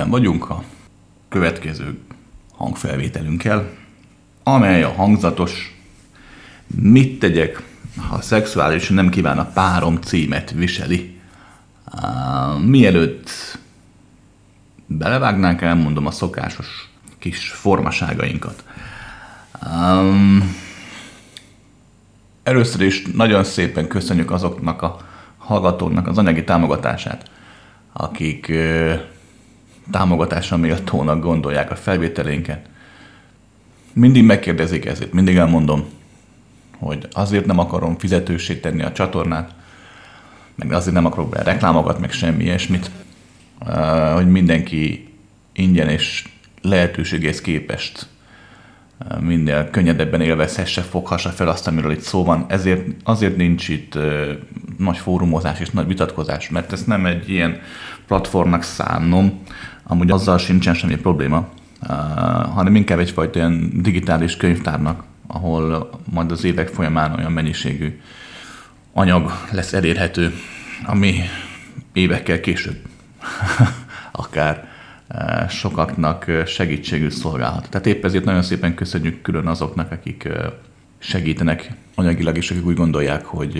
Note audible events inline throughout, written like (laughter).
itten vagyunk a következő hangfelvételünkkel, amely a hangzatos Mit tegyek, ha szexuális nem kíván a párom címet viseli. Mielőtt belevágnánk, elmondom a szokásos kis formaságainkat. Um, először is nagyon szépen köszönjük azoknak a hallgatóknak az anyagi támogatását, akik uh, támogatása méltónak gondolják a felvételénket. Mindig megkérdezik ezért, mindig elmondom, hogy azért nem akarom fizetősé tenni a csatornát, meg azért nem akarok be reklámokat, meg semmi ilyesmit, hogy mindenki ingyen és lehetőséghez képest minél könnyedebben élvezhesse, foghassa fel azt, amiről itt szó van. Ezért azért nincs itt nagy fórumozás és nagy vitatkozás, mert ezt nem egy ilyen platformnak szánom, amúgy azzal sincsen semmi probléma, hanem inkább egyfajta ilyen digitális könyvtárnak, ahol majd az évek folyamán olyan mennyiségű anyag lesz elérhető, ami évekkel később (laughs) akár eh, sokaknak eh, segítségül szolgálhat. Tehát épp ezért nagyon szépen köszönjük külön azoknak, akik segítenek anyagilag, és akik úgy gondolják, hogy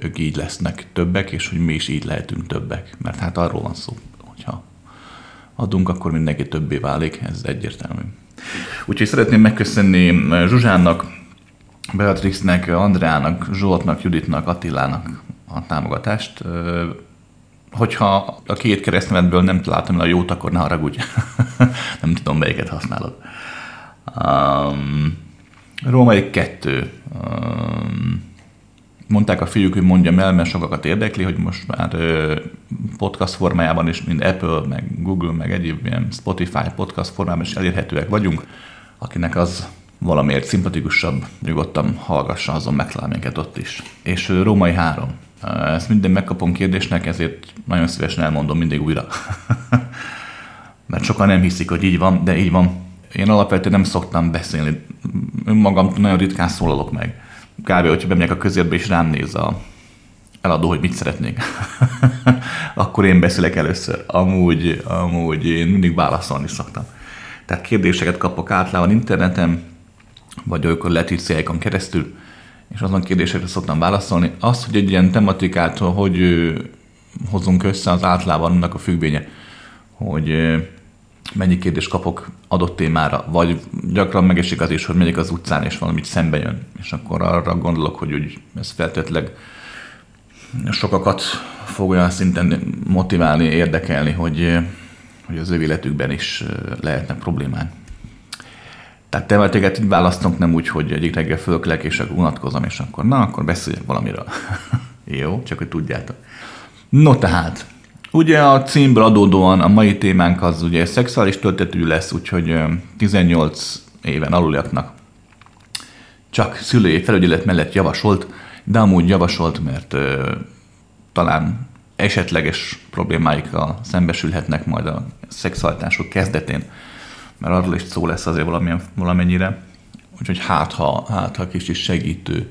ők így lesznek többek, és hogy mi is így lehetünk többek. Mert hát arról van szó, adunk, akkor mindenki többé válik, ez egyértelmű. Úgyhogy szeretném megköszönni Zsuzsának, Beatrixnek, Andreának, Zsoltnak, Juditnak, Attilának a támogatást. Hogyha a két keresztnevedből nem találtam el a jót, akkor ne haragudj. (laughs) nem tudom, melyiket használod. Um, Római kettő. Um, mondták a fiúk, hogy mondjam el, mert sokakat érdekli, hogy most már podcast formájában is, mint Apple, meg Google, meg egyéb ilyen Spotify podcast formában is elérhetőek vagyunk. Akinek az valamiért szimpatikusabb, nyugodtan hallgassa, azon megtalál minket ott is. És Római három. Ezt minden megkapom kérdésnek, ezért nagyon szívesen elmondom mindig újra. (laughs) Mert sokan nem hiszik, hogy így van, de így van. Én alapvetően nem szoktam beszélni. Önmagam nagyon ritkán szólalok meg. Kb. hogyha bemegyek a közérbe és rám néz a eladó, hogy mit szeretnék. (laughs) Akkor én beszélek először. Amúgy, amúgy én mindig válaszolni szoktam. Tehát kérdéseket kapok általában interneten, vagy olykor letíciáikon keresztül, és azon kérdésekre szoktam válaszolni. Az, hogy egy ilyen tematikát hogy hozunk össze, az általában annak a függvénye, hogy mennyi kérdést kapok adott témára, vagy gyakran megesik az is, hogy megyek az utcán, és valamit szembe jön, és akkor arra gondolok, hogy úgy ez feltétlenül sokakat fog olyan szinten motiválni, érdekelni, hogy, hogy az ő életükben is lehetne problémák. Tehát temetőket így választunk, nem úgy, hogy egyik reggel fölkelek, és akkor unatkozom, és akkor na, akkor beszéljek valamiről. (laughs) Jó, csak hogy tudjátok. No tehát, ugye a címből adódóan a mai témánk az ugye szexuális töltetű lesz, úgyhogy 18 éven aluliaknak csak szülői felügyelet mellett javasolt, de amúgy javasolt, mert ö, talán esetleges problémáikkal szembesülhetnek majd a szexualitások kezdetén mert arról is szó lesz azért valamilyen, valamennyire. Úgyhogy hát ha, hát ha kicsit segítő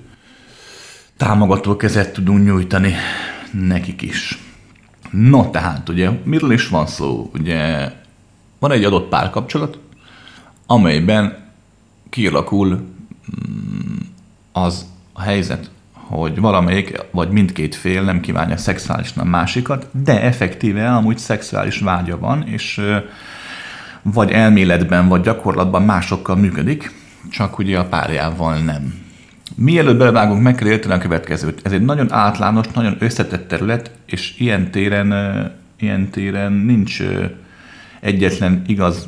támogató kezet tudunk nyújtani nekik is. No, tehát ugye miről is van szó? Ugye van egy adott párkapcsolat, amelyben kialakul mm, az a helyzet, hogy valamelyik vagy mindkét fél nem kívánja szexuálisan a másikat, de effektíve amúgy szexuális vágya van, és vagy elméletben, vagy gyakorlatban másokkal működik, csak ugye a párjával nem. Mielőtt belevágunk, meg kell érteni a következőt. Ez egy nagyon általános, nagyon összetett terület, és ilyen téren, ilyen téren nincs egyetlen igaz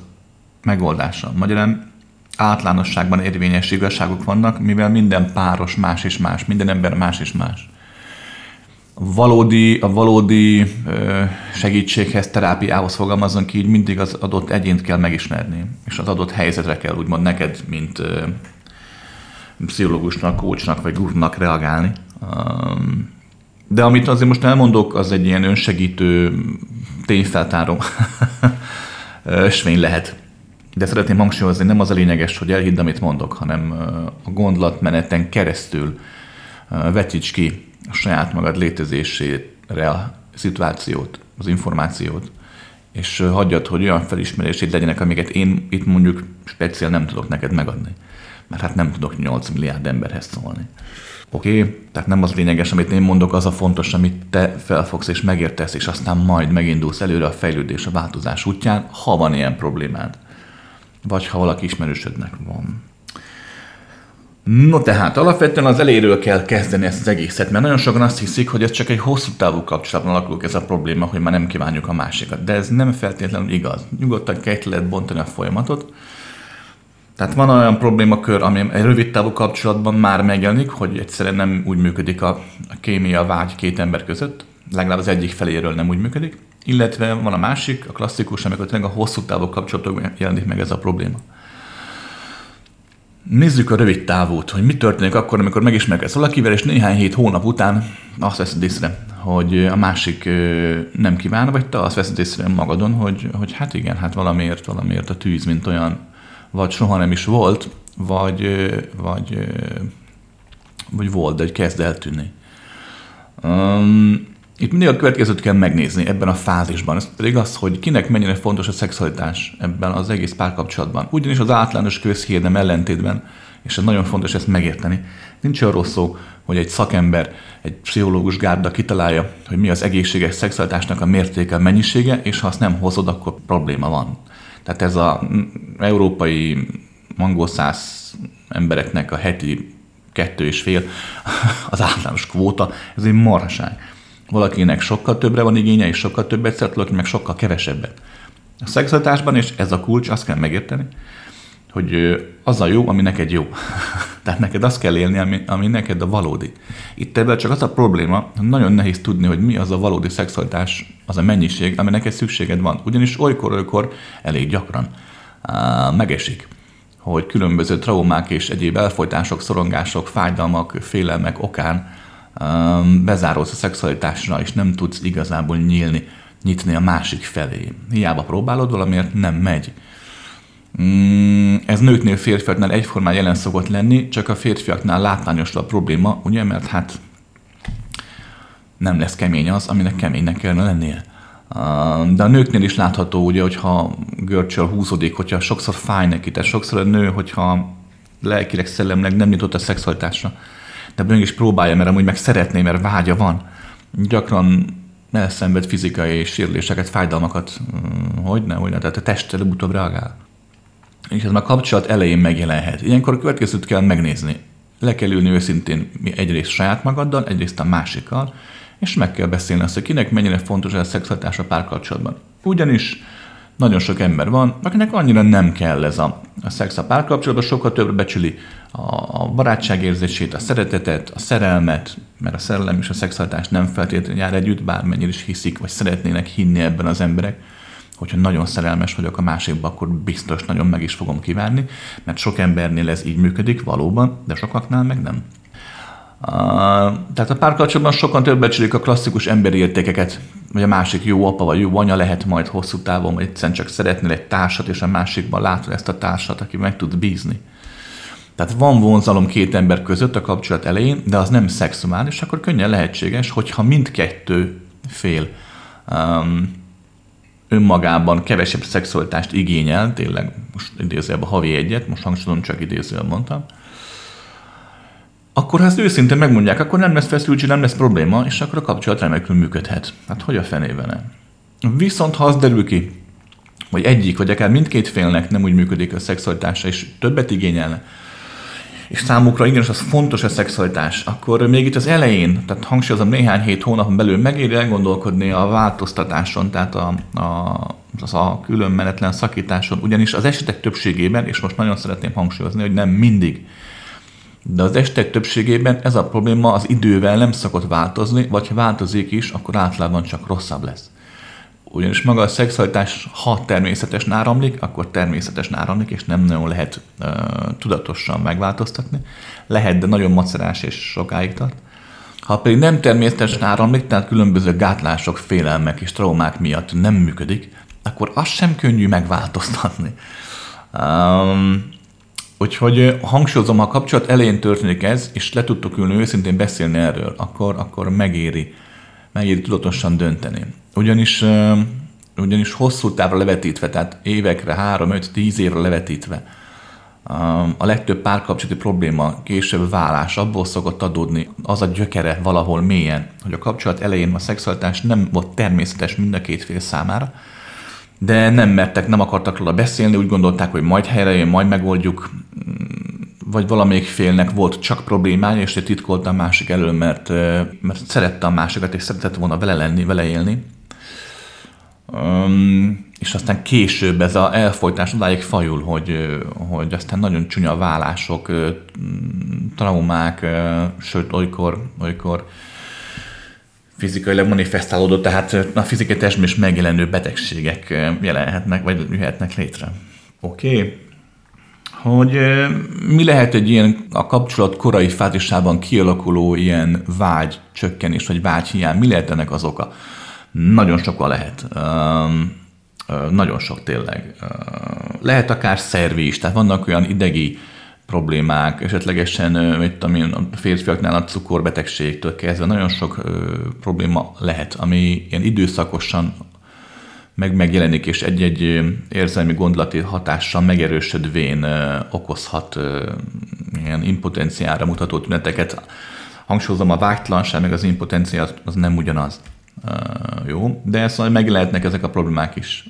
megoldása. Magyarán általánosságban érvényes igazságok vannak, mivel minden páros más és más, minden ember más és más valódi, a valódi segítséghez, terápiához fogalmazunk így, mindig az adott egyént kell megismerni, és az adott helyzetre kell úgymond neked, mint pszichológusnak, kócsnak vagy gurúnak reagálni. De amit azért most elmondok, az egy ilyen önsegítő, tényfeltáró (laughs) ösvény lehet. De szeretném hangsúlyozni, nem az a lényeges, hogy elhidd, amit mondok, hanem a gondolatmeneten keresztül vetíts ki a saját magad létezésére a szituációt, az információt, és hagyjad, hogy olyan felismerését legyenek, amiket én itt mondjuk speciál nem tudok neked megadni. Mert hát nem tudok 8 milliárd emberhez szólni. Oké, okay? tehát nem az lényeges, amit én mondok, az a fontos, amit te felfogsz és megértesz, és aztán majd megindulsz előre a fejlődés, a változás útján, ha van ilyen problémád. Vagy ha valaki ismerősödnek van. No tehát, alapvetően az elejéről kell kezdeni ezt az egészet, mert nagyon sokan azt hiszik, hogy ez csak egy hosszú távú kapcsolatban alakulok ez a probléma, hogy már nem kívánjuk a másikat. De ez nem feltétlenül igaz. Nyugodtan kell lehet bontani a folyamatot. Tehát van olyan problémakör, ami egy rövid távú kapcsolatban már megjelenik, hogy egyszerűen nem úgy működik a, a kémia, vágy két ember között, legalább az egyik feléről nem úgy működik. Illetve van a másik, a klasszikus, amikor tényleg a hosszú távú kapcsolatokban jelenik meg ez a probléma. Nézzük a rövid távút, hogy mi történik akkor, amikor megismerkedsz valakivel, és néhány hét hónap után azt veszed észre, hogy a másik nem kíván, vagy te azt veszed észre magadon, hogy, hogy hát igen, hát valamiért, valamiért a tűz, mint olyan, vagy soha nem is volt, vagy, vagy, vagy volt, de kezd eltűnni. Um, itt mindig a következőt kell megnézni ebben a fázisban. Ez pedig az, hogy kinek mennyire fontos a szexualitás ebben az egész párkapcsolatban. Ugyanis az általános közhírnem ellentétben, és ez nagyon fontos ezt megérteni, nincs arról szó, hogy egy szakember, egy pszichológus gárda kitalálja, hogy mi az egészséges szexualitásnak a mértéke, a mennyisége, és ha azt nem hozod, akkor probléma van. Tehát ez az európai angol száz embereknek a heti kettő és fél az általános kvóta, ez egy marhaság. Valakinek sokkal többre van igénye, és sokkal többet szeret, valaki meg sokkal kevesebbet. A szexualitásban, és ez a kulcs, azt kell megérteni, hogy az a jó, ami neked jó. (laughs) Tehát neked azt kell élni, ami, ami neked a valódi. Itt ebben csak az a probléma, hogy nagyon nehéz tudni, hogy mi az a valódi szexualitás, az a mennyiség, ami neked szükséged van. Ugyanis olykor-olykor elég gyakran á, megesik, hogy különböző traumák és egyéb elfolytások, szorongások, fájdalmak, félelmek okán bezáródsz a szexualitásra, és nem tudsz igazából nyílni, nyitni a másik felé. Hiába próbálod, valamiért nem megy. Mm, ez nőknél, férfiaknál egyformán jelen szokott lenni, csak a férfiaknál látványos a probléma, ugye, mert hát nem lesz kemény az, aminek keménynek kellene lennie. De a nőknél is látható, ugye, hogyha görcsöl húzódik, hogyha sokszor fáj neki, tehát sokszor a nő, hogyha lelkileg, szellemleg nem nyitott a szexualitásra, de mégis próbálja, mert amúgy meg szeretné, mert vágya van. Gyakran elszenved fizikai sérüléseket, fájdalmakat, mm, hogy ne, hogy ne, tehát a test előbb-utóbb reagál. És ez már kapcsolat elején megjelenhet. Ilyenkor a következőt kell megnézni. Le kell ülni őszintén egyrészt saját magaddal, egyrészt a másikkal, és meg kell beszélni azt, hogy kinek mennyire fontos a szexualitás a párkapcsolatban. Ugyanis nagyon sok ember van, akinek annyira nem kell ez a, a szex a párkapcsolatban, sokkal több becsüli a, a barátságérzését, a szeretetet, a szerelmet, mert a szerelem és a szexualitás nem feltétlenül jár együtt, bármennyire is hiszik, vagy szeretnének hinni ebben az emberek. Hogyha nagyon szerelmes vagyok a másikba, akkor biztos nagyon meg is fogom kívánni, mert sok embernél ez így működik valóban, de sokaknál meg nem. Uh, tehát a párkapcsolatban sokan több becsülik a klasszikus emberi értékeket, vagy a másik jó apa vagy jó anya lehet majd hosszú távon, vagy egyszerűen csak szeretnél egy társat, és a másikban látod ezt a társat, aki meg tud bízni. Tehát van vonzalom két ember között a kapcsolat elején, de az nem szexuális, akkor könnyen lehetséges, hogyha mindkettő fél um, önmagában kevesebb szexualitást igényel, tényleg most idézőjelben havi egyet, most hangsúlyom csak idézőjelben mondtam, akkor ha ezt őszintén megmondják, akkor nem lesz feszültség, nem lesz probléma, és akkor a kapcsolat remekül működhet. Hát hogy a fenében nem? Viszont ha az derül ki, hogy egyik, vagy akár mindkét félnek nem úgy működik a szexualitása, és többet igényelne, és számukra igenis az fontos a szexualitás, akkor még itt az elején, tehát hangsúlyozom néhány hét hónapon belül megéri elgondolkodni a változtatáson, tehát a, a, az a külön menetlen szakításon, ugyanis az esetek többségében, és most nagyon szeretném hangsúlyozni, hogy nem mindig, de az estek többségében ez a probléma az idővel nem szokott változni, vagy ha változik is, akkor általában csak rosszabb lesz. Ugyanis maga a szexualitás, ha természetes áramlik, akkor természetes áramlik, és nem nagyon lehet uh, tudatosan megváltoztatni. Lehet, de nagyon macerás és sokáig tart. Ha pedig nem természetes áramlik, tehát különböző gátlások, félelmek és traumák miatt nem működik, akkor az sem könnyű megváltoztatni. Um, Úgyhogy hangsúlyozom, ha a kapcsolat elején történik ez, és le tudtok ülni őszintén beszélni erről, akkor, akkor megéri, megéri tudatosan dönteni. Ugyanis ugyanis hosszú távra levetítve, tehát évekre, három, öt, tíz évre levetítve, a legtöbb párkapcsolati probléma később vállás abból szokott adódni, az a gyökere valahol mélyen, hogy a kapcsolat elején a szexualitás nem volt természetes mind a két fél számára, de nem mertek, nem akartak róla beszélni, úgy gondolták, hogy majd helyre majd megoldjuk, vagy valamelyik félnek volt csak problémája, és titkolta a másik elől, mert, mert szerette a másikat, és szeretett volna vele lenni, vele élni. Um, és aztán később ez a elfolytás odáig fajul, hogy, hogy aztán nagyon csúnya vállások, traumák, sőt, olykor, olykor fizikailag manifestálódott, tehát a fizikai testben is megjelenő betegségek jelenhetnek, vagy jöhetnek létre. Oké? Okay. Hogy mi lehet egy ilyen a kapcsolat korai fázisában kialakuló ilyen vágy csökkenés, vagy vágy hiány, mi lehet ennek az oka? Nagyon sokan lehet. Um, nagyon sok tényleg. Lehet akár szervi is, tehát vannak olyan idegi problémák, esetlegesen mit tudom a férfiaknál a cukorbetegségtől kezdve nagyon sok probléma lehet, ami ilyen időszakosan meg megjelenik, és egy-egy érzelmi gondolati hatással megerősödvén ö, okozhat ilyen impotenciára mutató tüneteket. Hangsúlyozom, a vágytlanság meg az impotencia az nem ugyanaz. Jó, de szóval megjelenhetnek ezek a problémák is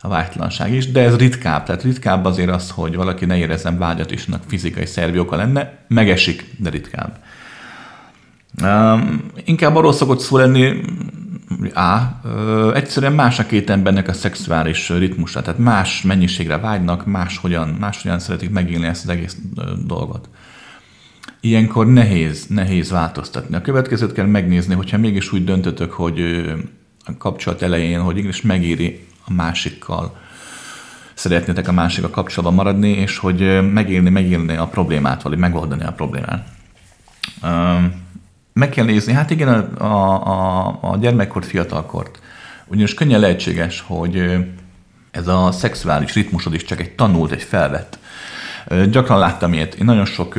a vágytalanság is, de ez ritkább. Tehát ritkább azért az, hogy valaki ne érezzen vágyat is, fizikai szervi oka lenne, megesik, de ritkább. Um, inkább arról szokott szó lenni, A, ö, egyszerűen más a két embernek a szexuális ritmusa, tehát más mennyiségre vágynak, máshogyan, máshogyan szeretik megélni ezt az egész dolgot. Ilyenkor nehéz, nehéz változtatni. A következőt kell megnézni, hogyha mégis úgy döntötök, hogy a kapcsolat elején, hogy igenis megéri a másikkal szeretnétek a másikkal kapcsolatban maradni, és hogy megélni, megélni a problémát, vagy megoldani a problémát. Meg kell nézni, hát igen, a, a, a gyermekkort, fiatalkort. Ugyanis könnyen lehetséges, hogy ez a szexuális ritmusod is csak egy tanult, egy felvett. Gyakran láttam ilyet. Én nagyon sok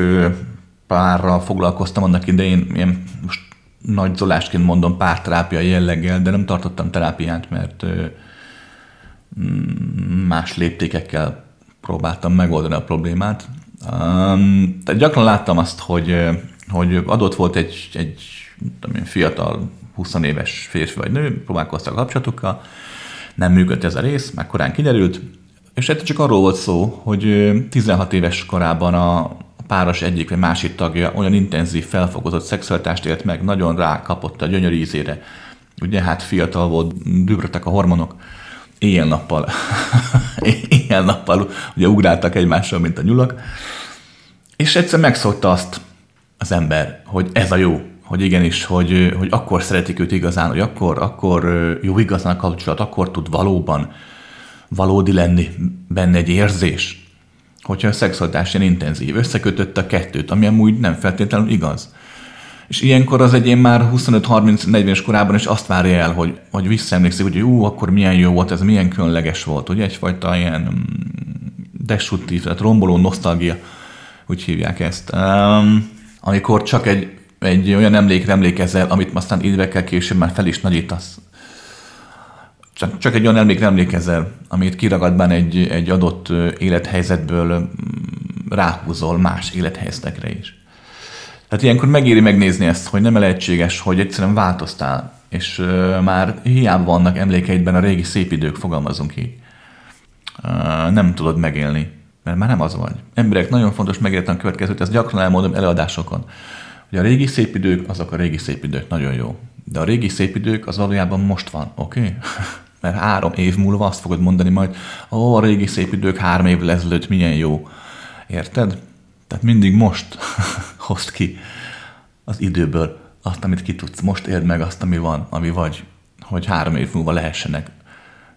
párral foglalkoztam annak idején, ilyen most nagy zolásként mondom párterápia jelleggel, de nem tartottam terápiát, mert más léptékekkel próbáltam megoldani a problémát. Tehát gyakran láttam azt, hogy, hogy adott volt egy, egy tudom fiatal, 20 éves férfi vagy nő, próbálkoztak a kapcsolatukkal, nem működött ez a rész, már korán kiderült, és ez csak arról volt szó, hogy 16 éves korában a páros egyik vagy másik tagja olyan intenzív, felfokozott szexualitást élt meg, nagyon rákapott a gyönyörű ízére. Ugye hát fiatal volt, dübröttek a hormonok, éjjel-nappal, (laughs) éjjel-nappal ugye ugráltak egymással, mint a nyulak, és egyszer megszokta azt az ember, hogy ez a jó, hogy igenis, hogy, hogy akkor szeretik őt igazán, hogy akkor, akkor jó igazán a kapcsolat, akkor tud valóban valódi lenni benne egy érzés, hogyha a szexualitás ilyen intenzív. Összekötötte a kettőt, ami amúgy nem feltétlenül igaz. És ilyenkor az egyén már 25-30-40 es korában is azt várja el, hogy, hogy visszaemlékszik, hogy ú, akkor milyen jó volt, ez milyen különleges volt. Ugye egyfajta ilyen mm, destruktív, tehát romboló nosztalgia, úgy hívják ezt. Um, amikor csak egy, egy olyan emlékre emlékezel, amit aztán évekkel később már fel is nagyítasz. Csak, csak egy olyan emlékre emlékezel, amit kiragadban egy, egy adott élethelyzetből mm, ráhúzol más élethelyzetekre is. Tehát ilyenkor megéri megnézni ezt, hogy nem lehetséges, hogy egyszerűen változtál, és már hiába vannak emlékeidben a régi szép idők, fogalmazunk így. Nem tudod megélni, mert már nem az vagy. Emberek, nagyon fontos megérteni a következőt, ezt gyakran elmondom előadásokon, hogy a régi szép idők, azok a régi szép idők, nagyon jó. De a régi szép idők az valójában most van, oké? Okay? (laughs) mert három év múlva azt fogod mondani majd, ó, a régi szép idők három évvel ezelőtt milyen jó. Érted? Tehát mindig most (laughs) hozd ki az időből azt, amit ki tudsz. Most éld meg azt, ami van, ami vagy, hogy három év múlva lehessenek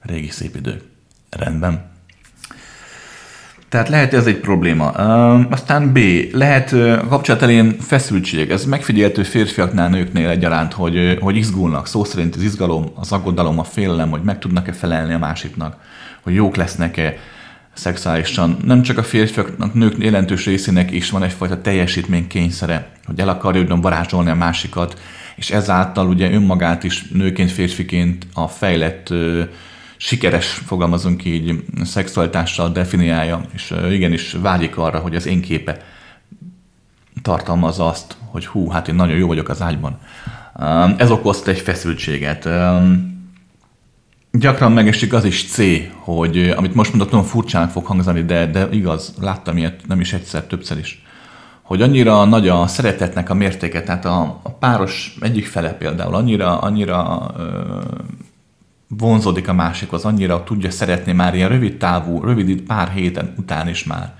régi szép idők. Rendben. Tehát lehet ez egy probléma. Uh, aztán B. Lehet a kapcsolat elén feszültség. Ez megfigyelhető férfiaknál, nőknél egyaránt, hogy, hogy izgulnak. Szó szerint az izgalom, az aggodalom, a félelem, hogy meg tudnak-e felelni a másiknak, hogy jók lesznek-e, szexuálisan. Nem csak a férfiaknak, nők jelentős részének is van egyfajta teljesítmény kényszere, hogy el akarja varázsolni a másikat, és ezáltal ugye önmagát is nőként, férfiként a fejlett sikeres, fogalmazunk így, szexualitással definiálja, és igenis vágyik arra, hogy az én képe tartalmazza azt, hogy hú, hát én nagyon jó vagyok az ágyban. Ez okozta egy feszültséget. Gyakran megesik az is C, hogy amit most mondok, nagyon furcsának fog hangzani, de, de igaz, láttam ilyet nem is egyszer, többször is. Hogy annyira nagy a szeretetnek a mértéke, tehát a, a páros egyik fele például annyira, annyira ö, vonzódik a másikhoz, annyira tudja szeretni már ilyen rövid távú, rövid pár héten után is már,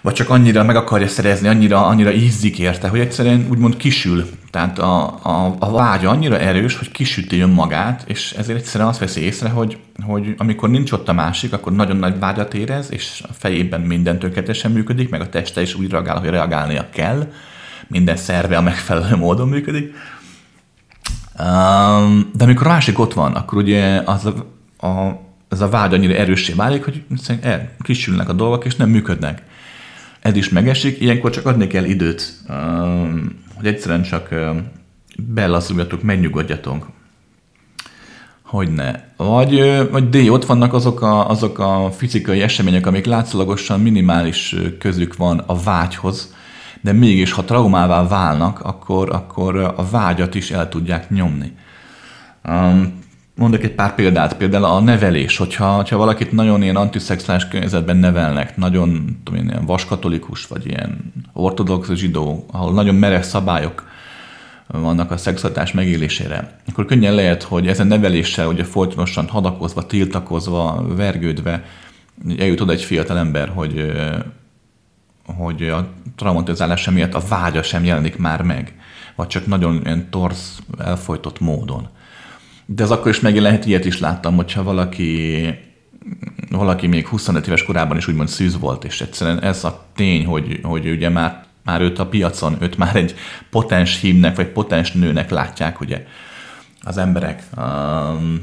vagy csak annyira meg akarja szerezni, annyira, annyira ízzik érte, hogy egyszerűen úgymond kisül. Tehát a, a, a vágy annyira erős, hogy kisüti önmagát, és ezért egyszerűen azt veszi észre, hogy, hogy amikor nincs ott a másik, akkor nagyon nagy vágyat érez, és a fejében minden tökéletesen működik, meg a teste is úgy reagál, hogy reagálnia kell, minden szerve a megfelelő módon működik. Um, de amikor a másik ott van, akkor ugye az a, a, az a vágy annyira erőssé válik, hogy el, kisülnek a dolgok, és nem működnek ez is megesik, ilyenkor csak adni kell időt, um, hogy egyszerűen csak um, belasszuljatok, megnyugodjatok. Hogy ne. Vagy, vagy D, ott vannak azok a, azok a fizikai események, amik látszólagosan minimális közük van a vágyhoz, de mégis, ha traumává válnak, akkor, akkor a vágyat is el tudják nyomni. Um, Mondok egy pár példát, például a nevelés, hogyha, hogyha valakit nagyon ilyen antiszexuális környezetben nevelnek, nagyon tudom én, ilyen vaskatolikus, vagy ilyen ortodox zsidó, ahol nagyon merev szabályok vannak a szexualitás megélésére, akkor könnyen lehet, hogy ezen neveléssel ugye folytonosan hadakozva, tiltakozva, vergődve eljut oda egy fiatal ember, hogy, hogy a traumatizálása miatt a vágya sem jelenik már meg, vagy csak nagyon ilyen torz, elfolytott módon. De az akkor is megint lehet, ilyet is láttam, hogyha valaki valaki még 25 éves korában is úgymond szűz volt, és egyszerűen ez a tény, hogy, hogy ugye már, már őt a piacon, őt már egy potens hímnek, vagy potens nőnek látják, ugye az emberek.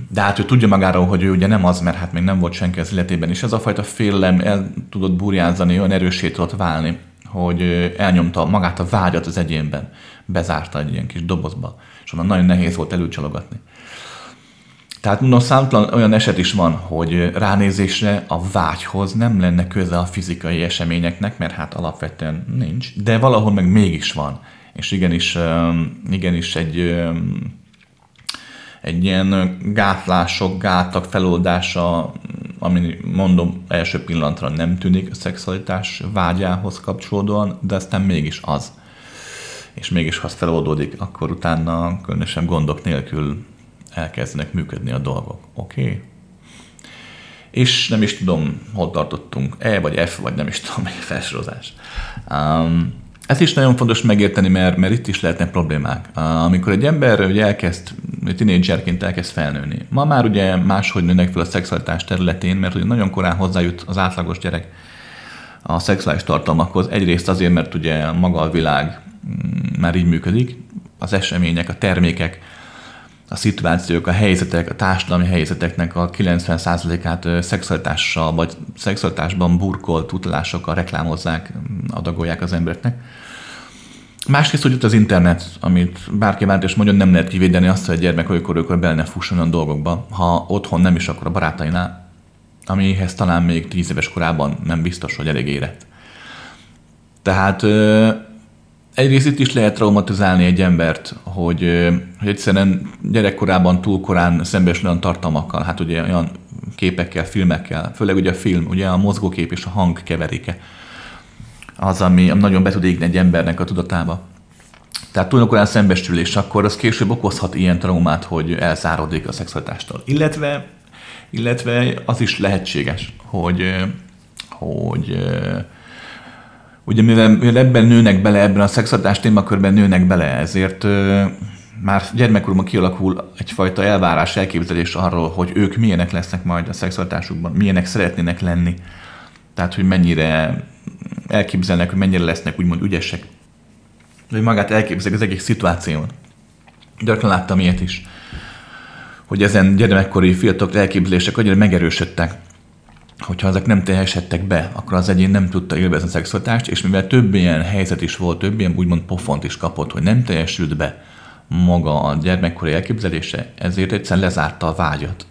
De hát ő tudja magáról, hogy ő ugye nem az, mert hát még nem volt senki az életében, és ez a fajta félelem el tudott burjázani, olyan erősé tudott válni, hogy elnyomta magát a vágyat az egyénben, bezárta egy ilyen kis dobozba, és onnan nagyon nehéz volt előcsalogatni. Tehát mondom, számtalan olyan eset is van, hogy ránézésre a vágyhoz nem lenne köze a fizikai eseményeknek, mert hát alapvetően nincs, de valahol meg mégis van. És igenis, igenis egy, egy ilyen gátlások, gátak feloldása, ami mondom első pillanatra nem tűnik a szexualitás vágyához kapcsolódóan, de aztán mégis az. És mégis, ha az feloldódik, akkor utána különösen gondok nélkül elkezdenek működni a dolgok. Oké? Okay? És nem is tudom, hol tartottunk, E vagy F, vagy nem is tudom, (laughs) egy felsorozás. Um, ez is nagyon fontos megérteni, mert, mert itt is lehetnek problémák. Amikor egy ember ugye elkezd, tinédzserként elkezd felnőni, ma már ugye máshogy nőnek fel a szexualitás területén, mert ugye nagyon korán hozzájut az átlagos gyerek a szexuális tartalmakhoz. Egyrészt azért, mert ugye maga a világ mm, már így működik, az események, a termékek, a szituációk, a helyzetek, a társadalmi helyzeteknek a 90%-át szexualitással vagy szexualitásban burkolt utalásokkal reklámozzák, adagolják az embereknek. Másrészt, hogy ott az internet, amit bárki bárki is mondjon, nem lehet kivédeni azt, hogy a gyermek olykor, olykor bele ne fusson olyan dolgokba, ha otthon nem is, akkor a barátainál, amihez talán még 10 éves korában nem biztos, hogy elég érett. Tehát egyrészt itt is lehet traumatizálni egy embert, hogy, hogy egyszerűen gyerekkorában túl korán szembesül olyan tartalmakkal, hát ugye olyan képekkel, filmekkel, főleg ugye a film, ugye a mozgókép és a hang keveréke az, ami nagyon be tud égni egy embernek a tudatába. Tehát túl korán szembesülés, akkor az később okozhat ilyen traumát, hogy elzárodik a szexualitástól. Illetve, illetve az is lehetséges, hogy, hogy ugye mivel, mivel ebben nőnek bele, ebben a szexualitás témakörben nőnek bele, ezért ö, már gyermekkorban kialakul egyfajta elvárás, elképzelés arról, hogy ők milyenek lesznek majd a szexualitásukban, milyenek szeretnének lenni. Tehát, hogy mennyire elképzelnek, hogy mennyire lesznek úgymond ügyesek. Vagy magát elképzelik az egész szituáción. Gyakran láttam ilyet is, hogy ezen gyermekkori fiatalok elképzelések annyira megerősödtek, hogyha ezek nem teljesedtek be, akkor az egyén nem tudta élvezni a szexualitást, és mivel több ilyen helyzet is volt, több ilyen úgymond pofont is kapott, hogy nem teljesült be maga a gyermekkori elképzelése, ezért egyszer lezárta a vágyat.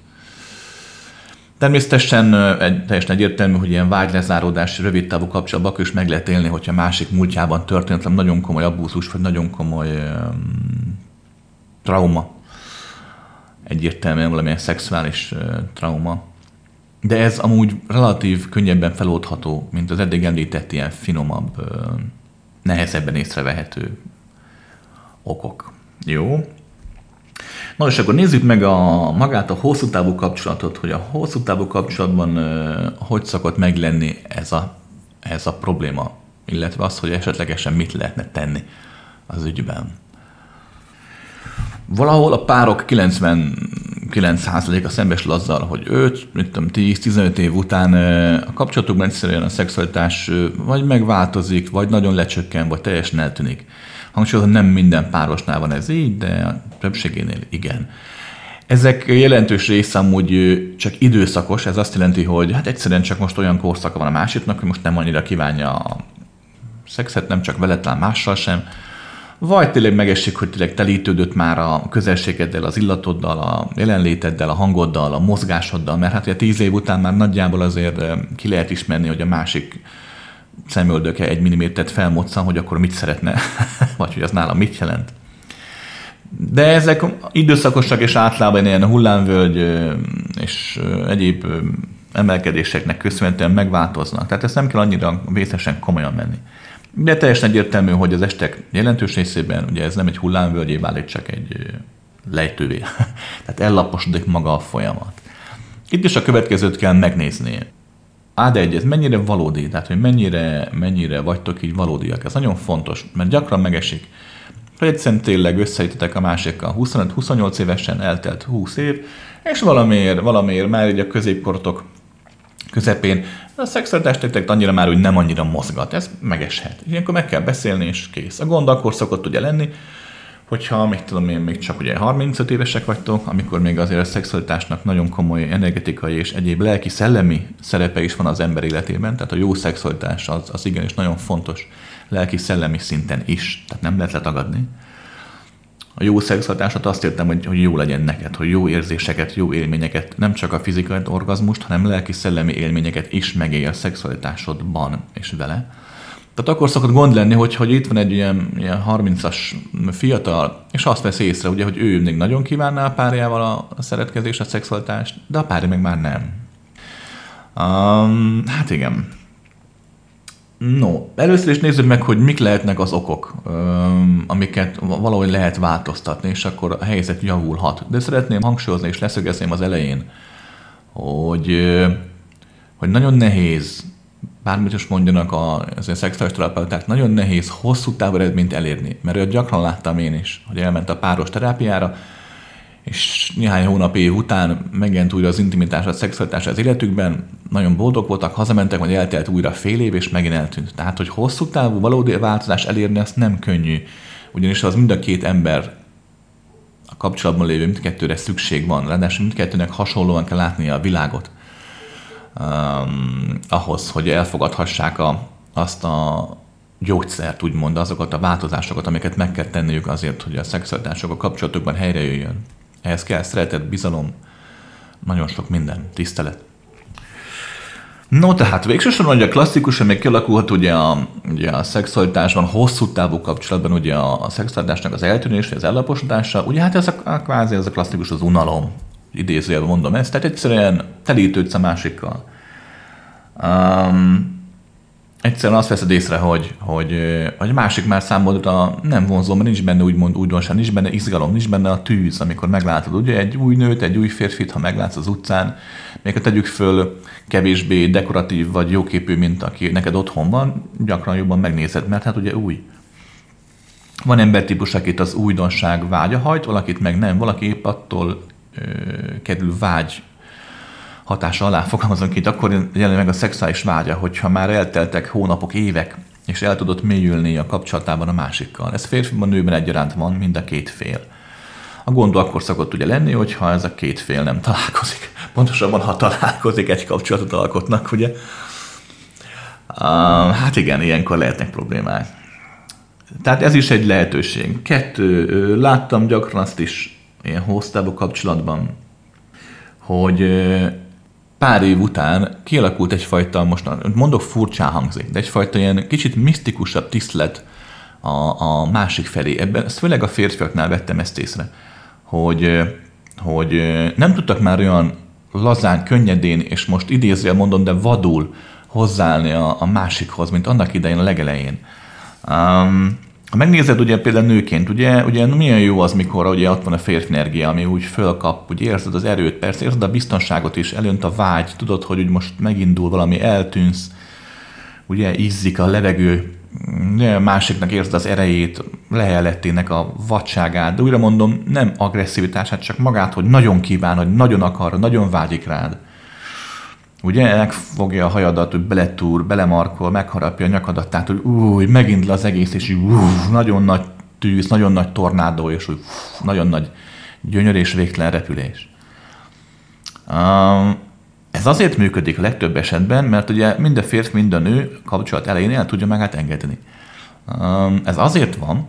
Természetesen egy, teljesen egyértelmű, hogy ilyen vágylezáródás, rövid távú kapcsolatban is meg lehet élni, hogyha másik múltjában történt nagyon komoly abúzus, vagy nagyon komoly um, trauma. Egyértelműen valamilyen szexuális uh, trauma. De ez amúgy relatív könnyebben feloldható, mint az eddig említett ilyen finomabb, nehezebben észrevehető okok. Jó? Na és akkor nézzük meg a, magát a hosszú távú kapcsolatot, hogy a hosszú távú kapcsolatban hogy szokott meglenni ez a, ez a probléma, illetve az, hogy esetlegesen mit lehetne tenni az ügyben. Valahol a párok 99%-a szembesül azzal, hogy 5, 10-15 év után a kapcsolatukban egyszerűen a szexualitás vagy megváltozik, vagy nagyon lecsökken, vagy teljesen eltűnik. Hangsúlyozom, nem minden párosnál van ez így, de a többségénél igen. Ezek jelentős része amúgy csak időszakos, ez azt jelenti, hogy hát egyszerűen csak most olyan korszaka van a másiknak, hogy most nem annyira kívánja a szexet, nem csak veled, talán mással sem, vagy tényleg megesik, hogy tényleg telítődött már a közelségeddel, az illatoddal, a jelenléteddel, a hangoddal, a mozgásoddal, mert hát ugye tíz év után már nagyjából azért ki lehet ismerni, hogy a másik szemöldöke egy millimétert felmoccam, hogy akkor mit szeretne, (laughs) vagy hogy az nálam mit jelent. De ezek időszakosak és általában ilyen hullámvölgy és egyéb emelkedéseknek köszönhetően megváltoznak. Tehát ezt nem kell annyira vészesen komolyan menni. De teljesen egyértelmű, hogy az estek jelentős részében ugye ez nem egy hullámvölgyé válik, csak egy lejtővé. (laughs) Tehát ellaposodik maga a folyamat. Itt is a következőt kell megnézni. Ád egy, ez mennyire valódi, tehát hogy mennyire, mennyire vagytok így valódiak. Ez nagyon fontos, mert gyakran megesik, hogy egyszerűen tényleg összeítetek a másikkal 25-28 évesen eltelt 20 év, és valamiért, valamiért már így a középkortok közepén a szexualitás annyira már úgy nem annyira mozgat, ez megeshet. Ilyenkor meg kell beszélni, és kész. A gond akkor szokott ugye lenni, hogyha, még tudom én, még csak ugye 35 évesek vagytok, amikor még azért a szexualitásnak nagyon komoly energetikai és egyéb lelki-szellemi szerepe is van az ember életében, tehát a jó szexualitás az, az igenis nagyon fontos lelki-szellemi szinten is, tehát nem lehet letagadni. A jó szexualitásat azt értem, hogy, hogy jó legyen neked, hogy jó érzéseket, jó élményeket, nem csak a fizikai orgazmust, hanem lelki-szellemi élményeket is megélj a szexualitásodban és vele tehát akkor szokott gond lenni, hogy, hogy itt van egy ilyen, ilyen 30-as fiatal, és azt vesz észre, ugye, hogy ő még nagyon kívánná a párjával a szeretkezést, a szexualitást, de a párja meg már nem. Um, hát igen. No, először is nézzük meg, hogy mik lehetnek az okok, amiket valahogy lehet változtatni, és akkor a helyzet javulhat. De szeretném hangsúlyozni, és leszögezném az elején, hogy, hogy nagyon nehéz bármit is mondjanak az a szexuális terapeuták, nagyon nehéz hosszú távú eredményt elérni, mert gyakran láttam én is, hogy elment a páros terápiára, és néhány hónap év után megjelent újra az intimitás, a szexualitás az életükben, nagyon boldog voltak, hazamentek, majd eltelt újra fél év, és megint eltűnt. Tehát, hogy hosszú távú valódi változás elérni, azt nem könnyű. Ugyanis az mind a két ember a kapcsolatban lévő mindkettőre szükség van, ráadásul mindkettőnek hasonlóan kell látnia a világot um, ahhoz, hogy elfogadhassák a, azt a gyógyszert, úgymond, azokat a változásokat, amiket meg kell tenniük azért, hogy a szexualitások a kapcsolatokban helyre jöjjön. Ehhez kell szeretet, bizalom, nagyon sok minden, tisztelet. No, tehát végsősorban ugye a klasszikusan még kialakulhat ugye a, ugye a szexualitásban, hosszú távú kapcsolatban ugye a, a szexualitásnak az eltűnés, az ellaposodása, ugye hát ez a, a kvázi ez a klasszikus az unalom, idézőjelben mondom ezt, tehát egyszerűen telítődsz a másikkal. Um, egyszerűen azt veszed észre, hogy, hogy, hogy másik már számodra nem vonzó, mert nincs benne úgymond újdonság, nincs benne izgalom, nincs benne a tűz, amikor meglátod. Ugye egy új nőt, egy új férfit, ha meglátsz az utcán, még ha tegyük föl kevésbé dekoratív vagy jóképű, mint aki neked otthon van, gyakran jobban megnézed, mert hát ugye új. Van embertípus, akit az újdonság vágya hajt, valakit meg nem, valaki épp attól kerül vágy hatása alá fogalmazom itt, akkor jelen meg a szexuális vágya, hogyha már elteltek hónapok, évek, és el tudott mélyülni a kapcsolatában a másikkal. Ez férfiban, nőben egyaránt van, mind a két fél. A gond akkor szokott ugye lenni, hogyha ez a két fél nem találkozik. Pontosabban, ha találkozik, egy kapcsolatot alkotnak, ugye? Hát igen, ilyenkor lehetnek problémák. Tehát ez is egy lehetőség. Kettő, láttam gyakran azt is ilyen hosszú kapcsolatban, hogy pár év után kialakult egyfajta, most mondok furcsán hangzik, de egyfajta ilyen kicsit misztikusabb tisztlet a, a másik felé. Ebben, ezt főleg a férfiaknál vettem ezt észre, hogy, hogy nem tudtak már olyan lazán, könnyedén, és most idézően mondom, de vadul hozzáállni a, a másikhoz, mint annak idején a legelején. Um, ha megnézed ugye például nőként, ugye, ugye milyen jó az, mikor ugye ott van a férfi energia, ami úgy fölkap, úgy érzed az erőt, persze érzed a biztonságot is, elönt a vágy, tudod, hogy úgy most megindul valami, eltűnsz, ugye ízzik a levegő, ugye, másiknak érzed az erejét, lehelettének a vadságát, de újra mondom, nem agresszivitását, csak magát, hogy nagyon kíván, hogy nagyon akar, nagyon vágyik rád. Ugye megfogja a hajadat, hogy beletúr, belemarkol, megharapja a nyakadat, tehát hogy új, megint le az egész, és új, nagyon nagy tűz, nagyon nagy tornádó, és úgy, nagyon nagy gyönyör és végtelen repülés. Um, ez azért működik a legtöbb esetben, mert ugye mind a férfi, mind a nő kapcsolat elején el tudja magát engedni. Um, ez azért van,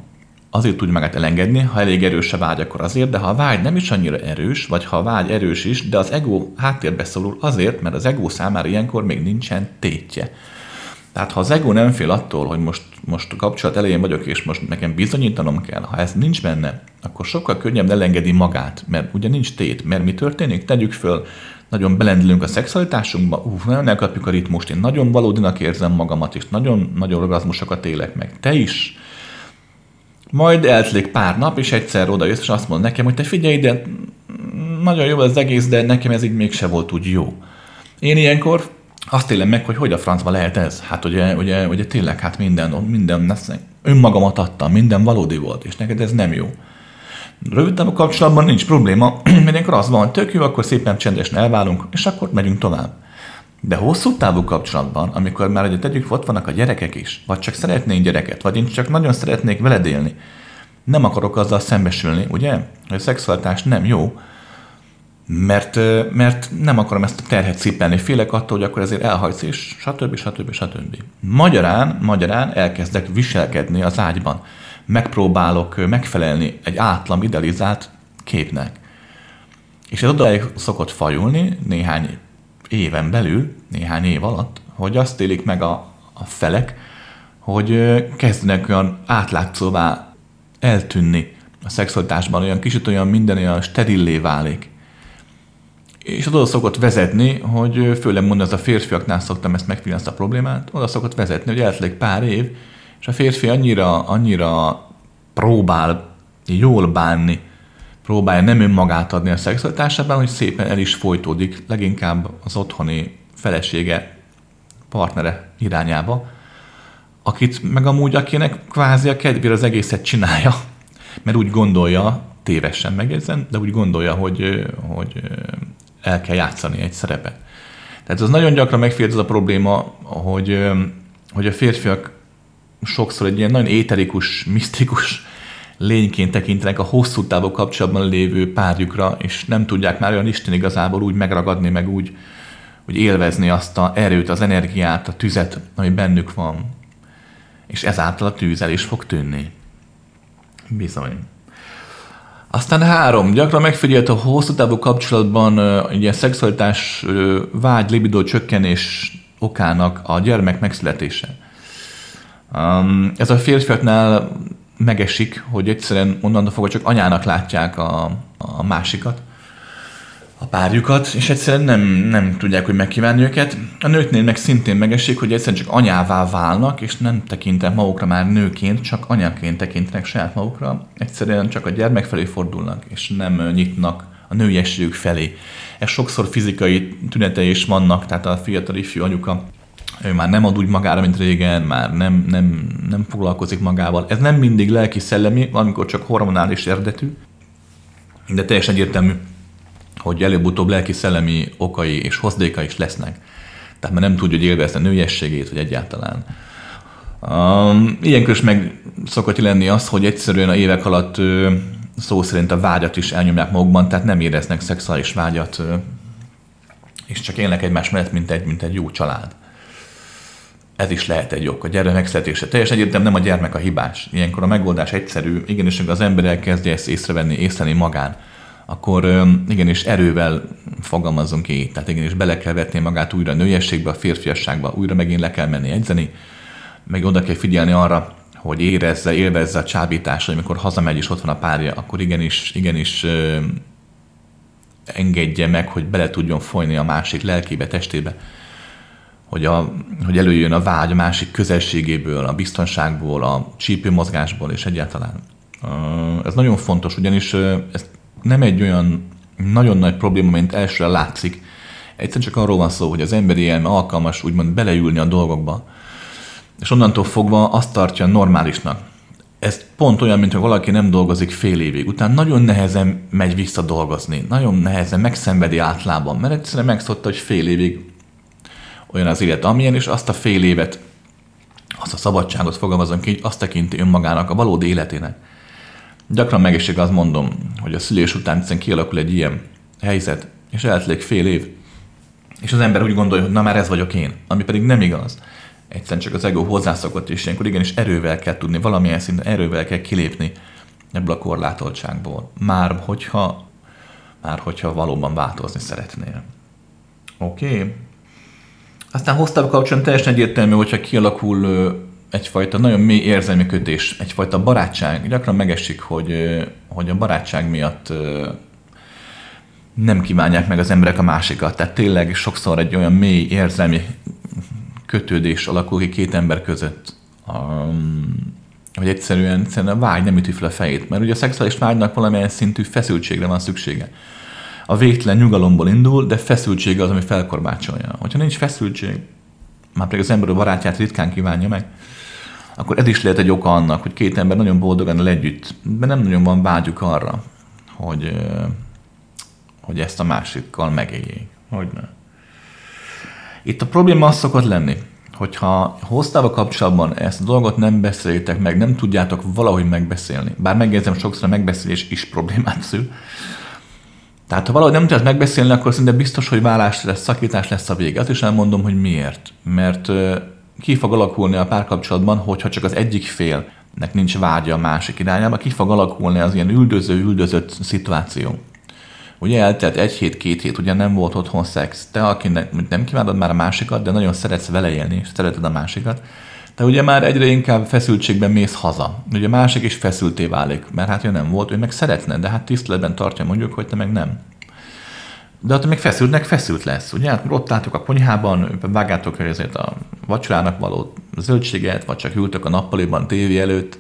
azért tudja magát elengedni, ha elég erős a vágy, akkor azért, de ha a vágy nem is annyira erős, vagy ha a vágy erős is, de az ego háttérbe szorul azért, mert az ego számára ilyenkor még nincsen tétje. Tehát ha az ego nem fél attól, hogy most, most a kapcsolat elején vagyok, és most nekem bizonyítanom kell, ha ez nincs benne, akkor sokkal könnyebb elengedi magát, mert ugye nincs tét. Mert mi történik? Tegyük föl, nagyon belendülünk a szexualitásunkba, ú, nagyon elkapjuk a ritmust, én nagyon valódinak érzem magamat, és nagyon-nagyon orgazmusokat élek meg. Te is majd eltelik pár nap, és egyszer oda jössz, és azt mond nekem, hogy te figyelj, de nagyon jó az egész, de nekem ez így mégse volt úgy jó. Én ilyenkor azt élem meg, hogy hogy a francba lehet ez? Hát ugye, ugye, ugye tényleg, hát minden, minden, önmagamat adtam, minden valódi volt, és neked ez nem jó. Rövid a kapcsolatban nincs probléma, (clears throat) mert ilyenkor az van, tök jó, akkor szépen csendesen elválunk, és akkor megyünk tovább. De hosszú távú kapcsolatban, amikor már ugye tegyük, ott vannak a gyerekek is, vagy csak szeretnénk gyereket, vagy én csak nagyon szeretnék veled élni, nem akarok azzal szembesülni, ugye, a szexualitás nem jó, mert, mert nem akarom ezt a terhet cipelni, félek attól, hogy akkor ezért elhajsz, és stb. stb. stb. Magyarán, magyarán elkezdek viselkedni az ágyban. Megpróbálok megfelelni egy átlam idealizált képnek. És ez odáig szokott fajulni néhány éven belül, néhány év alatt, hogy azt élik meg a, a felek, hogy kezdenek olyan átlátszóvá eltűnni a szexualitásban, olyan kicsit olyan minden olyan sterillé válik. És oda szokott vezetni, hogy főleg mondom, ez a férfiaknál szoktam ezt megfigyelni ezt a problémát, oda szokott vezetni, hogy eltelik pár év, és a férfi annyira, annyira próbál jól bánni próbálja nem önmagát adni a szexualitásában, hogy szépen el is folytódik leginkább az otthoni felesége, partnere irányába, akit meg amúgy akinek kvázi a kedvére az egészet csinálja, mert úgy gondolja, tévesen megjegyzem, de úgy gondolja, hogy, hogy el kell játszani egy szerepet. Tehát az nagyon gyakran megfér a probléma, hogy, hogy a férfiak sokszor egy ilyen nagyon éterikus, misztikus lényként tekintenek a hosszú távú kapcsolatban lévő párjukra, és nem tudják már olyan Isten igazából úgy megragadni, meg úgy, úgy élvezni azt a erőt, az energiát, a tüzet, ami bennük van. És ezáltal a tűz el is fog tűnni. Bizony. Aztán három, gyakran megfigyelt a hosszú távú kapcsolatban ugye szexualitás vágy, libidó csökkenés okának a gyermek megszületése. Ez a férfiaknál megesik, hogy egyszerűen onnantól fogva csak anyának látják a, a másikat, a párjukat, és egyszerűen nem, nem tudják, hogy megkívánni őket. A nőknél meg szintén megesik, hogy egyszerűen csak anyává válnak, és nem tekintenek magukra már nőként, csak anyaként tekintenek saját magukra. Egyszerűen csak a gyermek felé fordulnak, és nem nyitnak a nőiességük felé. Ez sokszor fizikai tünetei is vannak, tehát a fiatal ifjú anyuka ő már nem ad úgy magára, mint régen, már nem, nem, nem foglalkozik magával. Ez nem mindig lelki-szellemi, amikor csak hormonális eredetű, de teljesen egyértelmű, hogy előbb-utóbb lelki-szellemi okai és hozdéka is lesznek. Tehát már nem tudja, hogy élvezni a nőiességét, vagy egyáltalán. Um, ilyenkor is meg szokott lenni az, hogy egyszerűen a évek alatt szó szerint a vágyat is elnyomják magukban, tehát nem éreznek szexuális vágyat, és csak élnek egymás mellett, mint egy, mint egy jó család ez is lehet egy ok, a gyermek megszületése. Teljesen egyértelműen nem a gyermek a hibás. Ilyenkor a megoldás egyszerű, igenis, az ember elkezdje ezt észrevenni, észleni magán, akkor igenis erővel fogalmazunk így. Tehát igenis bele kell vetni magát újra a nőiességbe, a férfiasságba, újra megint le kell menni edzeni, meg oda kell figyelni arra, hogy érezze, élvezze a csábítást, hogy amikor hazamegy és ott van a párja, akkor igenis, igenis engedje meg, hogy bele tudjon folyni a másik lelkébe, testébe, hogy, a, hogy előjön a vágy a másik közelségéből, a biztonságból, a csípőmozgásból és egyáltalán. Ez nagyon fontos, ugyanis ez nem egy olyan nagyon nagy probléma, mint elsőre látszik. Egyszerűen csak arról van szó, hogy az emberi elme alkalmas úgymond beleülni a dolgokba, és onnantól fogva azt tartja normálisnak. Ez pont olyan, mint hogy valaki nem dolgozik fél évig, utána nagyon nehezen megy vissza dolgozni, nagyon nehezen megszenvedi átlában, mert egyszerűen megszokta, hogy fél évig olyan az élet, amilyen, és azt a fél évet, azt a szabadságot fogalmazom ki, azt tekinti önmagának a valódi életének. Gyakran meg is azt mondom, hogy a szülés után egyszerűen kialakul egy ilyen helyzet, és eltelik fél év, és az ember úgy gondolja, hogy na már ez vagyok én, ami pedig nem igaz. Egyszerűen csak az ego hozzászokott, és ilyenkor igenis erővel kell tudni, valamilyen szinten erővel kell kilépni ebből a korlátoltságból. Már hogyha, már hogyha valóban változni szeretnél. Oké? Okay. Aztán hoztál kapcsolatban teljesen egyértelmű, hogyha kialakul egyfajta nagyon mély érzelmi kötés, egyfajta barátság. Gyakran megesik, hogy, hogy a barátság miatt nem kívánják meg az emberek a másikat. Tehát tényleg sokszor egy olyan mély érzelmi kötődés alakul ki két ember között, hogy egyszerűen, egyszerűen a vágy nem üti fel a fejét. Mert ugye a szexuális vágynak valamilyen szintű feszültségre van szüksége. A végtelen nyugalomból indul, de feszültség az, ami felkorbácsolja. Hogyha nincs feszültség, már pedig az ember a barátját ritkán kívánja meg, akkor ez is lehet egy oka annak, hogy két ember nagyon boldogan el együtt, de nem nagyon van vágyuk arra, hogy, hogy ezt a másikkal megéljék. Hogy ne. Itt a probléma az szokott lenni, hogyha hoztával kapcsolatban ezt a dolgot nem beszélitek meg, nem tudjátok valahogy megbeszélni, bár megjegyzem, sokszor a megbeszélés is problémát szül, tehát ha valahogy nem tudod megbeszélni, akkor szinte biztos, hogy vállás lesz, szakítás lesz a vége. Azt is elmondom, hogy miért. Mert ki fog alakulni a párkapcsolatban, hogyha csak az egyik félnek nincs vágya a másik irányába, ki fog alakulni az ilyen üldöző-üldözött szituáció. Ugye eltelt egy hét, két hét, ugye nem volt otthon szex. Te, akinek nem kívánod már a másikat, de nagyon szeretsz vele élni, és szereted a másikat, te ugye már egyre inkább feszültségben mész haza. Ugye másik is feszülté válik, mert hát ő nem volt, ő meg szeretne, de hát tiszteletben tartja mondjuk, hogy te meg nem. De ott még feszültnek feszült lesz, ugye? Hát ott látok a konyhában, vágátok ezért a vacsorának való zöldséget, vagy csak ültök a nappaliban tévé előtt,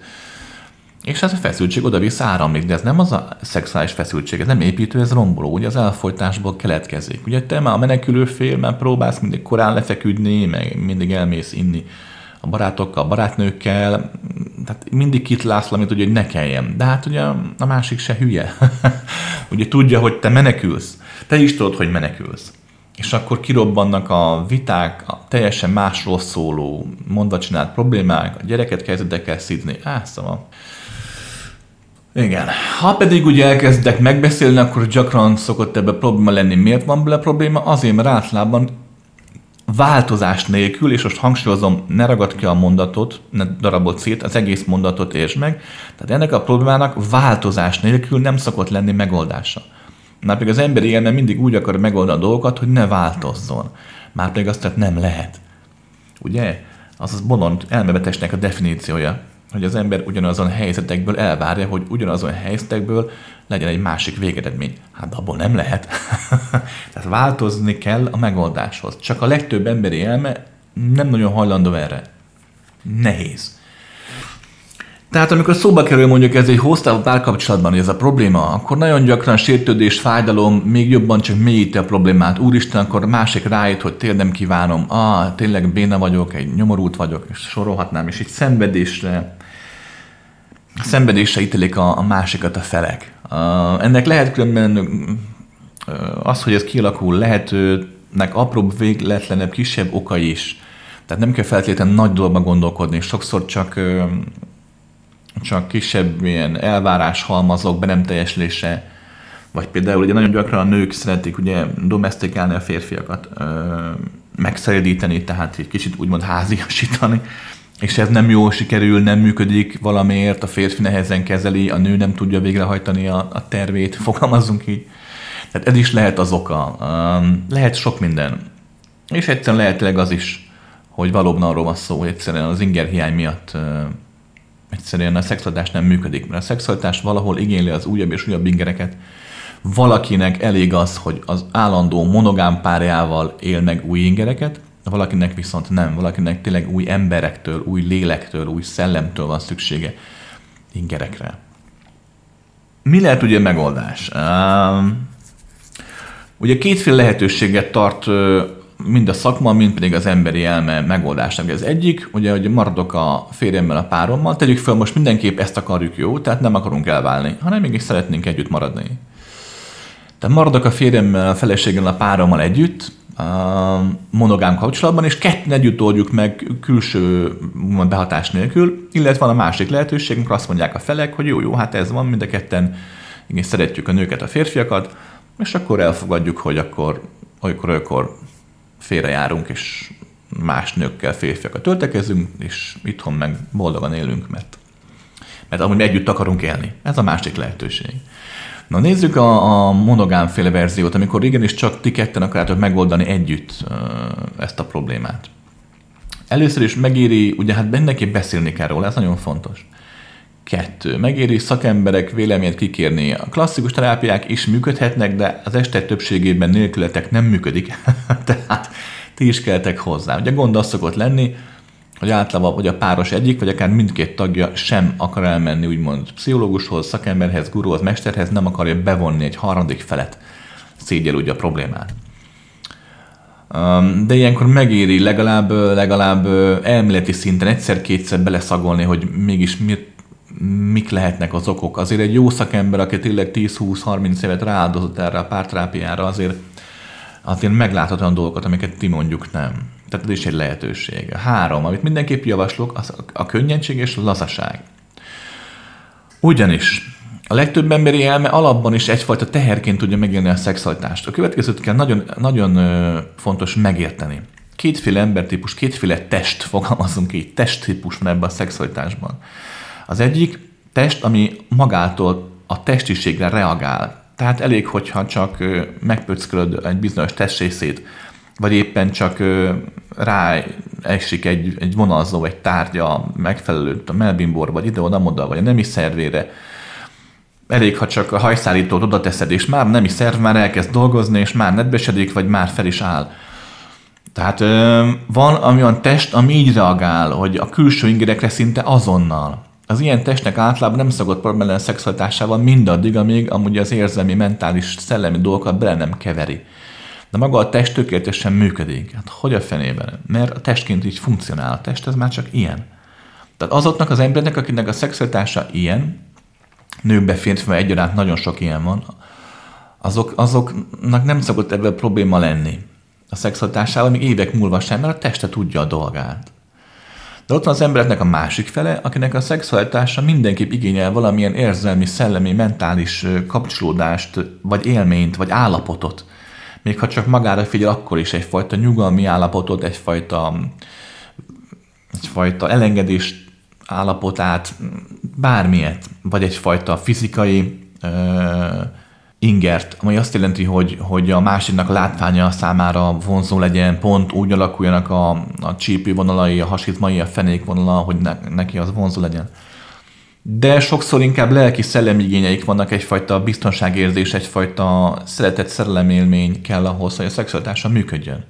és ez a feszültség oda-vissza áramlik, de ez nem az a szexuális feszültség, ez nem építő, ez romboló, ugye az elfolytásból keletkezik. Ugye te már a menekülő fél, már próbálsz mindig korán lefeküdni, meg mindig elmész inni a barátokkal, a barátnőkkel, tehát mindig kit látsz valamit, hogy ne kelljen. De hát ugye a másik se hülye. (laughs) ugye tudja, hogy te menekülsz. Te is tudod, hogy menekülsz. És akkor kirobbannak a viták, a teljesen másról szóló, mondva csinált problémák, a gyereket kezdek el szidni. Á, szóval. Igen. Ha pedig ugye elkezdek megbeszélni, akkor gyakran szokott ebbe probléma lenni. Miért van bele probléma? Azért, mert általában változás nélkül, és most hangsúlyozom, ne ragad ki a mondatot, ne darabot szét, az egész mondatot értsd meg. Tehát ennek a problémának változás nélkül nem szokott lenni megoldása. Már pedig az emberi élme mindig úgy akar megoldani a dolgokat, hogy ne változzon. Már pedig azt tehát nem lehet. Ugye? Az az bolond elmebetesnek a definíciója, hogy az ember ugyanazon helyzetekből elvárja, hogy ugyanazon helyzetekből legyen egy másik végeredmény. Hát abból nem lehet. (laughs) Tehát változni kell a megoldáshoz. Csak a legtöbb emberi elme nem nagyon hajlandó erre. Nehéz. Tehát amikor szóba kerül mondjuk ez egy hosszú párkapcsolatban, hogy ez a probléma, akkor nagyon gyakran sértődés, fájdalom még jobban csak mélyíti a problémát. Úristen, akkor másik rájött, hogy tényleg nem kívánom, ah, tényleg béna vagyok, egy nyomorult vagyok, és sorolhatnám, és egy szenvedésre, szenvedésre ítélik a, a másikat a felek. Uh, ennek lehet különben az, hogy ez kialakul, lehetőnek apróbb, végletlenebb, kisebb oka is. Tehát nem kell feltétlenül nagy dologba gondolkodni, sokszor csak, csak kisebb ilyen elvárás halmazok, be nem teljesülése, vagy például ugye nagyon gyakran a nők szeretik ugye domestikálni a férfiakat, megszeredíteni, tehát egy kicsit úgymond háziasítani, és ez nem jól sikerül, nem működik valamiért, a férfi nehezen kezeli, a nő nem tudja végrehajtani a, a tervét, (laughs) fogalmazunk így. Tehát ez is lehet az oka. Lehet sok minden. És egyszerűen lehetőleg az is, hogy valóban arról van szó, hogy egyszerűen az ingerhiány miatt egyszerűen a szexualitás nem működik, mert a szexualitás valahol igényli az újabb és újabb ingereket. Valakinek elég az, hogy az állandó monogám párjával él meg új ingereket, valakinek viszont nem, valakinek tényleg új emberektől, új lélektől, új szellemtől van szüksége ingerekre. Mi lehet ugye megoldás? Um, ugye kétféle lehetőséget tart mind a szakma, mind pedig az emberi elme megoldásnak. Ez egyik, ugye, hogy maradok a férjemmel, a párommal, tegyük fel, most mindenképp ezt akarjuk jó, tehát nem akarunk elválni, hanem mégis szeretnénk együtt maradni. Tehát maradok a férjemmel, a feleségemmel, a párommal együtt, monogám kapcsolatban, és ketten együtt oldjuk meg külső behatás nélkül, illetve van a másik lehetőség, amikor azt mondják a felek, hogy jó, jó, hát ez van, mind a ketten igen, szeretjük a nőket, a férfiakat, és akkor elfogadjuk, hogy akkor olykor, olykor félrejárunk, és más nőkkel, férfiakat töltekezünk, és itthon meg boldogan élünk, mert, mert amúgy együtt akarunk élni. Ez a másik lehetőség. Na nézzük a, a monogámféle verziót, amikor igenis csak ti ketten akarjátok megoldani együtt ezt a problémát. Először is megéri, ugye hát mindenképp beszélni kell róla, ez nagyon fontos. Kettő. Megéri szakemberek véleményét kikérni. A klasszikus terápiák is működhetnek, de az este többségében nélkületek nem működik. (laughs) Tehát ti is keltek hozzá. Ugye gond az szokott lenni, hogy általában vagy a páros egyik, vagy akár mindkét tagja sem akar elmenni úgymond pszichológushoz, szakemberhez, guruhoz, mesterhez, nem akarja bevonni egy harmadik felet. Szégyel ugye a problémát. De ilyenkor megéri legalább, legalább elméleti szinten egyszer-kétszer beleszagolni, hogy mégis mit mik lehetnek az okok. Azért egy jó szakember, aki tényleg 10-20-30 évet rááldozott erre a pártrápiára, azért, azért megláthat olyan dolgokat, amiket ti mondjuk nem. Tehát ez is egy lehetőség. Három, amit mindenképp javaslok, az a könnyedség és a lazaság. Ugyanis a legtöbb emberi elme alapban is egyfajta teherként tudja megélni a szexualitást. A következőt kell nagyon, nagyon fontos megérteni. Kétféle embertípus, kétféle test, (laughs) fogalmazunk így, testtípus van ebben a szexualitásban. Az egyik test, ami magától a testiségre reagál. Tehát elég, hogyha csak megpöckölöd egy bizonyos testrészét, vagy éppen csak rá esik egy, egy vonalzó, egy tárgya megfelelő a melbimbor, vagy ide-oda-oda, vagy a nemi szervére. Elég, ha csak a hajszállítót oda teszed, és már nemi szerv már elkezd dolgozni, és már nedvesedik, vagy már fel is áll. Tehát van ami olyan test, ami így reagál, hogy a külső ingerekre szinte azonnal. Az ilyen testnek általában nem szokott probléma a szexualitásával mindaddig, amíg amúgy az érzelmi, mentális, szellemi dolgokat bele nem keveri. De maga a test tökéletesen működik. Hát hogy a fenében? Mert a testként így funkcionál. A test ez már csak ilyen. Tehát azoknak az embernek, akinek a szexualitása ilyen, nőkbe, férfibe egyaránt nagyon sok ilyen van, azok, azoknak nem szokott ebből probléma lenni a szexualitásával, még évek múlva sem, mert a teste tudja a dolgát. De ott van az embereknek a másik fele, akinek a szexualitása mindenképp igényel valamilyen érzelmi, szellemi, mentális kapcsolódást, vagy élményt, vagy állapotot. Még ha csak magára figyel, akkor is egyfajta nyugalmi állapotot, egyfajta, egyfajta elengedés állapotát, bármilyet, vagy egyfajta fizikai ingert, ami azt jelenti, hogy, hogy a másiknak látványa számára vonzó legyen, pont úgy alakuljanak a, a csípővonalai, a hasizmai, a fenékvonala, hogy ne, neki az vonzó legyen. De sokszor inkább lelki szellemigényeik vannak, egyfajta biztonságérzés, egyfajta szeretett szerelemélmény kell ahhoz, hogy a szexualitása működjön.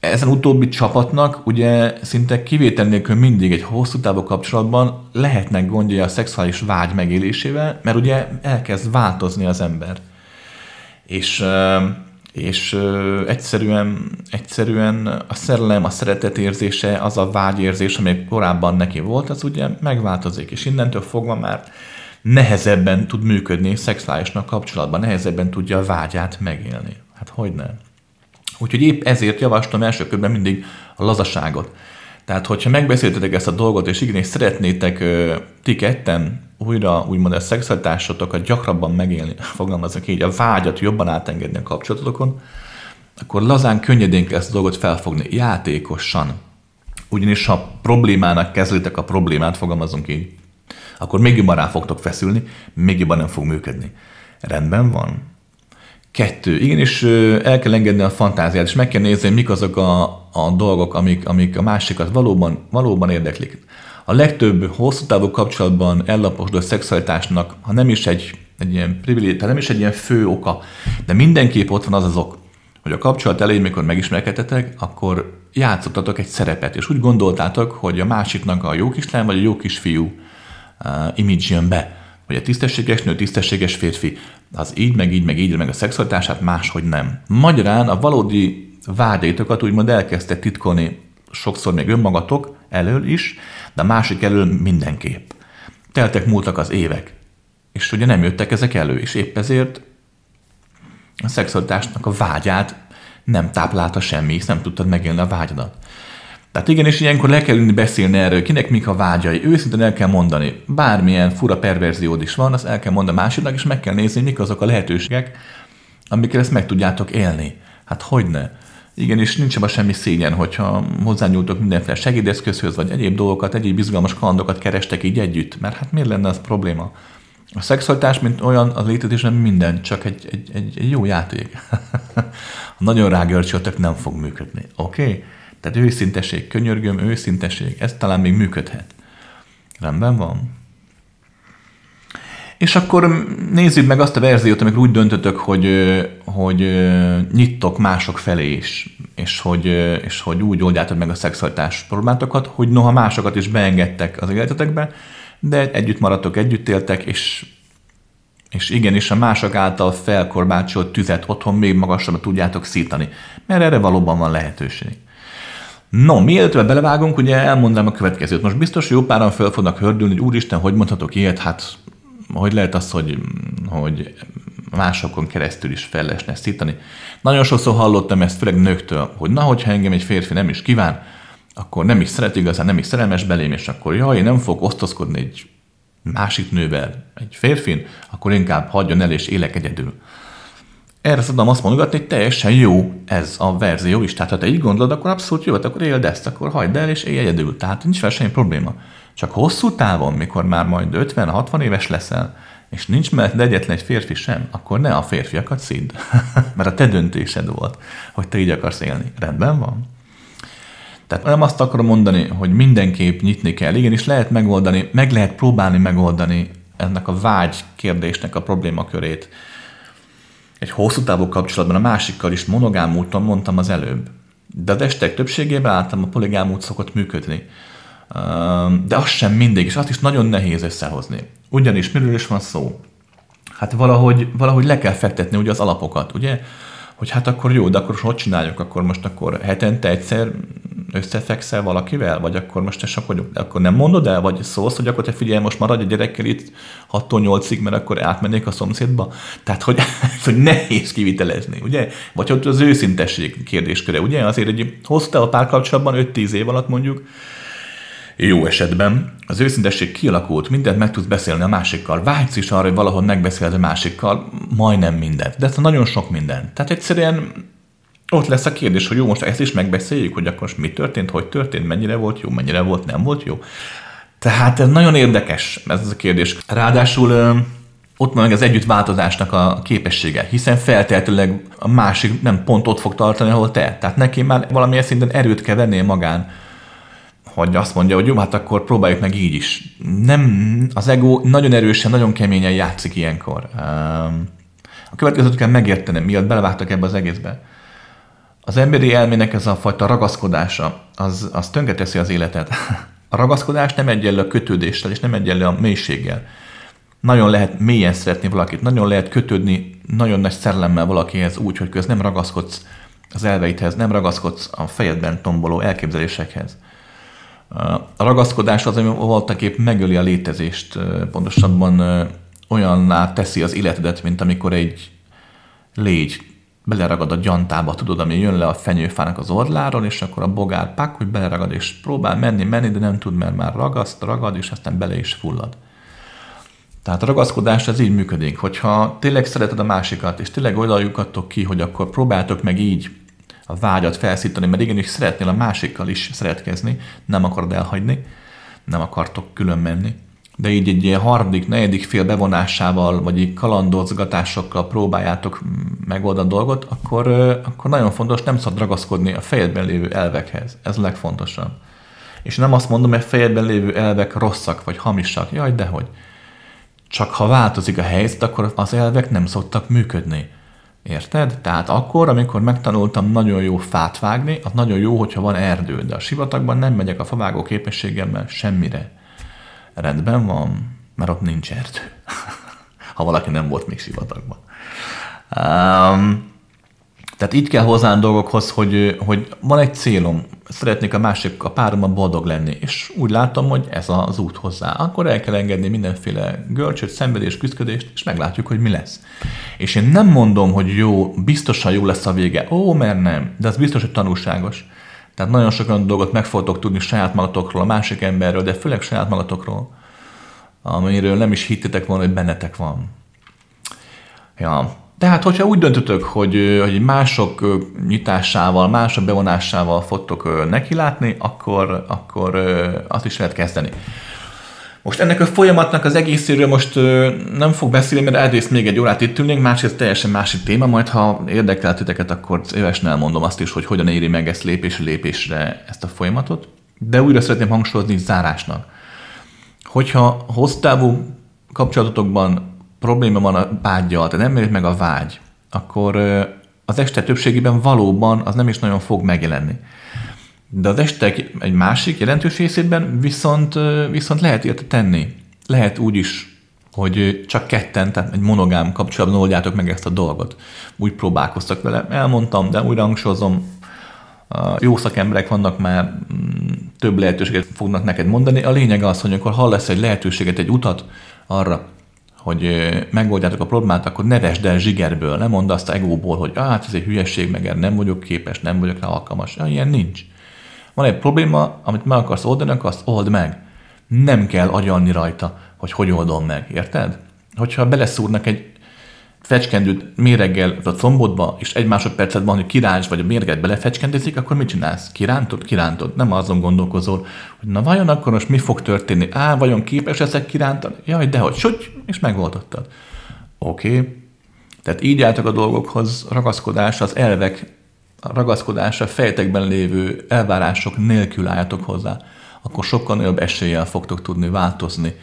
Ezen utóbbi csapatnak ugye szinte kivétel nélkül mindig egy hosszú távú kapcsolatban lehetnek gondjai a szexuális vágy megélésével, mert ugye elkezd változni az ember. És, és egyszerűen, egyszerűen a szerelem, a szeretet érzése, az a vágyérzés, ami korábban neki volt, az ugye megváltozik, és innentől fogva már nehezebben tud működni szexuálisnak kapcsolatban, nehezebben tudja a vágyát megélni. Hát hogy nem? Úgyhogy épp ezért javaslom első körben mindig a lazaságot. Tehát, hogyha megbeszéltetek ezt a dolgot, és igenis szeretnétek ö, ti ketten újra úgymond a szexualitásotokat gyakrabban megélni, fogalmazok így, a vágyat jobban átengedni a kapcsolatokon, akkor lazán, könnyedén kell ezt a dolgot felfogni, játékosan. Ugyanis ha problémának kezdőtek a problémát, fogalmazunk így, akkor még jobban rá fogtok feszülni, még jobban nem fog működni. Rendben van? Kettő. Igenis el kell engedni a fantáziát, és meg kell nézni, mik azok a, a dolgok, amik, amik a másikat valóban, valóban érdeklik. A legtöbb hosszú távú kapcsolatban ellaposdó szexualitásnak, ha nem is egy, egy ilyen privilégium, nem is egy ilyen fő oka, de mindenképp ott van az az ok, hogy a kapcsolat elején, mikor megismerkedtetek, akkor játszottatok egy szerepet, és úgy gondoltátok, hogy a másiknak a jó kislány vagy a jó kisfiú uh, image jön be, hogy a tisztességes nő, tisztességes férfi, az így, meg így, meg így, meg a szexualitását máshogy nem. Magyarán a valódi vágyaitokat úgymond elkezdtek titkolni sokszor még önmagatok elől is, de a másik elől mindenképp. Teltek múltak az évek, és ugye nem jöttek ezek elő, és épp ezért a szexualitásnak a vágyát nem táplálta semmi, és nem tudtad megélni a vágyadat. Tehát igenis ilyenkor le kell ülni beszélni erről, kinek mik a vágyai, őszintén el kell mondani. Bármilyen fura perverziód is van, azt el kell mondani másiknak, és meg kell nézni, mik azok a lehetőségek, amikkel ezt meg tudjátok élni. Hát hogyne? Igenis, nincs abban semmi szégyen, hogyha hozzányúltok mindenféle segédeszközhöz, vagy egyéb dolgokat, egyéb izgalmas kalandokat kerestek így együtt, mert hát miért lenne az probléma? A szexualitás, mint olyan, a létezésben minden, csak egy, egy, egy, egy jó játék. (laughs) nagyon rágörcsöltök, nem fog működni. Oké? Okay? Tehát őszintesség, könyörgöm, őszintesség, ez talán még működhet. Rendben van. És akkor nézzük meg azt a verziót, amikor úgy döntötök, hogy, hogy nyittok mások felé is, és hogy, és hogy úgy oldjátok meg a szexualitás problémátokat, hogy noha másokat is beengedtek az életetekbe, de együtt maradtok, együtt éltek, és, és igenis a mások által felkorbácsolt tüzet otthon még magasabbra tudjátok szítani, mert erre valóban van lehetőség. No, mielőtt belevágunk, ugye elmondanám a következőt. Most biztos, jó páran fel fognak hördülni, hogy úristen, hogy mondhatok ilyet, hát hogy lehet az, hogy, hogy másokon keresztül is fel lehetne szítani. Nagyon sokszor hallottam ezt, főleg nőktől, hogy na, hogyha engem egy férfi nem is kíván, akkor nem is szeret igazán, nem is szerelmes belém, és akkor jaj, én nem fogok osztozkodni egy másik nővel, egy férfin, akkor inkább hagyjon el és élek egyedül. Erre tudom azt mondogatni, hogy teljesen jó ez a verzió is. Tehát ha te így gondolod, akkor abszolút jó, hát akkor éld ezt, akkor hagyd el és élj egyedül. Tehát nincs vele semmi probléma. Csak hosszú távon, mikor már majd 50-60 éves leszel, és nincs mellett egyetlen egy férfi sem, akkor ne a férfiakat szidd. (laughs) Mert a te döntésed volt, hogy te így akarsz élni. Rendben van? Tehát nem azt akarom mondani, hogy mindenképp nyitni kell. és lehet megoldani, meg lehet próbálni megoldani ennek a vágy kérdésnek a problémakörét. Egy hosszú távú kapcsolatban a másikkal is monogám úton mondtam az előbb. De a estek többségében általában a poligám út szokott működni. De az sem mindig, és azt is nagyon nehéz összehozni. Ugyanis miről is van szó? Hát valahogy, valahogy le kell fektetni ugye az alapokat, ugye? Hogy hát akkor jó, de akkor hogy csináljuk? Akkor most akkor hetente egyszer összefekszel valakivel? Vagy akkor most te akkor, akkor nem mondod el? Vagy szólsz, hogy akkor te figyelj, most maradj a gyerekkel itt 6-8-ig, mert akkor átmennék a szomszédba? Tehát, hogy, (laughs) hogy nehéz kivitelezni, ugye? Vagy hogy az őszintesség kérdésköre, ugye? Azért egy hosszú a párkapcsolatban 5-10 év alatt mondjuk, jó esetben az őszintesség kialakult, mindent meg tudsz beszélni a másikkal, vágysz is arra, hogy valahol megbeszéled a másikkal, majdnem mindent, de ez nagyon sok minden. Tehát egyszerűen ott lesz a kérdés, hogy jó, most ezt is megbeszéljük, hogy akkor most mi történt, hogy történt, mennyire volt jó, mennyire volt, nem volt jó. Tehát ez nagyon érdekes, ez a kérdés. Ráadásul ott van meg az együttváltozásnak a képessége, hiszen feltétlenül a másik nem pont ott fog tartani, ahol te. Tehát neki már valamilyen szinten erőt kell venni magán, hogy azt mondja, hogy jó, hát akkor próbáljuk meg így is. Nem, az ego nagyon erősen, nagyon keményen játszik ilyenkor. A következőt kell megértenem, miatt belevágtak ebbe az egészbe. Az emberi elmének ez a fajta ragaszkodása, az, az tönkreteszi az életet. A ragaszkodás nem egyenlő a kötődéssel, és nem egyenlő a mélységgel. Nagyon lehet mélyen szeretni valakit, nagyon lehet kötődni nagyon nagy szerelemmel valakihez úgy, hogy köz nem ragaszkodsz az elveidhez, nem ragaszkodsz a fejedben tomboló elképzelésekhez. A ragaszkodás az, ami voltak épp megöli a létezést, pontosabban olyanná teszi az életedet, mint amikor egy légy beleragad a gyantába, tudod, ami jön le a fenyőfának az orláról, és akkor a bogár pak, hogy beleragad, és próbál menni, menni, de nem tud, mert már ragaszt, ragad, és aztán bele is fullad. Tehát a ragaszkodás ez így működik, hogyha tényleg szereted a másikat, és tényleg oda ki, hogy akkor próbáltok meg így a vágyat felszítani, mert igenis szeretnél a másikkal is szeretkezni, nem akarod elhagyni, nem akartok külön menni, de így egy ilyen harmadik, negyedik fél bevonásával, vagy így kalandozgatásokkal próbáljátok megoldani a dolgot, akkor, akkor nagyon fontos, nem szabad ragaszkodni a fejedben lévő elvekhez. Ez a legfontosabb. És nem azt mondom, hogy a fejedben lévő elvek rosszak, vagy hamisak. Jaj, dehogy. Csak ha változik a helyzet, akkor az elvek nem szoktak működni. Érted? Tehát akkor, amikor megtanultam nagyon jó fát vágni, az nagyon jó, hogyha van erdő, de a sivatagban nem megyek a favágó képességemmel semmire. Rendben van, mert ott nincs erdő. (laughs) ha valaki nem volt még sivatagban. Um, tehát így kell hozzá dolgokhoz, hogy, hogy van egy célom, szeretnék a másik, a párommal boldog lenni, és úgy látom, hogy ez az út hozzá. Akkor el kell engedni mindenféle görcsöt, szenvedés, küzdködést, és meglátjuk, hogy mi lesz. És én nem mondom, hogy jó, biztosan jó lesz a vége. Ó, mert nem, de az biztos, hogy tanulságos. Tehát nagyon sok olyan dolgot meg fogtok tudni saját magatokról, a másik emberről, de főleg saját magatokról, amiről nem is hittetek volna, hogy bennetek van. Ja, tehát, hogyha úgy döntötök, hogy, hogy mások nyitásával, mások bevonásával fogtok nekilátni, akkor, akkor azt is lehet kezdeni. Most ennek a folyamatnak az egészéről most nem fog beszélni, mert egyrészt még egy órát itt ülnénk, másrészt teljesen másik téma, majd ha érdekel titeket, akkor szívesen elmondom azt is, hogy hogyan éri meg ezt lépésre lépésre ezt a folyamatot. De újra szeretném hangsúlyozni zárásnak. Hogyha hosszú kapcsolatotokban probléma van a vágyjal, tehát nem érik meg a vágy, akkor az este többségében valóban az nem is nagyon fog megjelenni. De az estek egy másik jelentős részében viszont, viszont lehet érte tenni. Lehet úgy is, hogy csak ketten, tehát egy monogám kapcsolatban oldjátok meg ezt a dolgot. Úgy próbálkoztak vele. Elmondtam, de újra hangsúlyozom, jó szakemberek vannak már, mm, több lehetőséget fognak neked mondani. A lényeg az, hogy akkor hallasz egy lehetőséget, egy utat arra, hogy megoldjátok a problémát, akkor ne vesd el zsigerből, nem mondd azt egóból, hogy hát ez egy hülyeség, meg nem vagyok képes, nem vagyok rá alkalmas. Ilyen nincs. Van egy probléma, amit meg akarsz oldani, akkor azt old meg. Nem kell agyalni rajta, hogy hogy oldom meg, érted? Hogyha beleszúrnak egy fecskendőt méreggel a combodba, és egy másodpercet van, hogy kiráncs vagy a mérget belefecskendezik, akkor mit csinálsz? Kirántod? Kirántod. Nem azon gondolkozol, hogy na vajon akkor most mi fog történni? Á, vajon képes ezek kirántani? Jaj, dehogy, suty, és megoldottad. Oké. Okay. Tehát így álltak a dolgokhoz ragaszkodás, az elvek a ragaszkodásra fejtekben lévő elvárások nélkül álljatok hozzá, akkor sokkal nagyobb eséllyel fogtok tudni változni,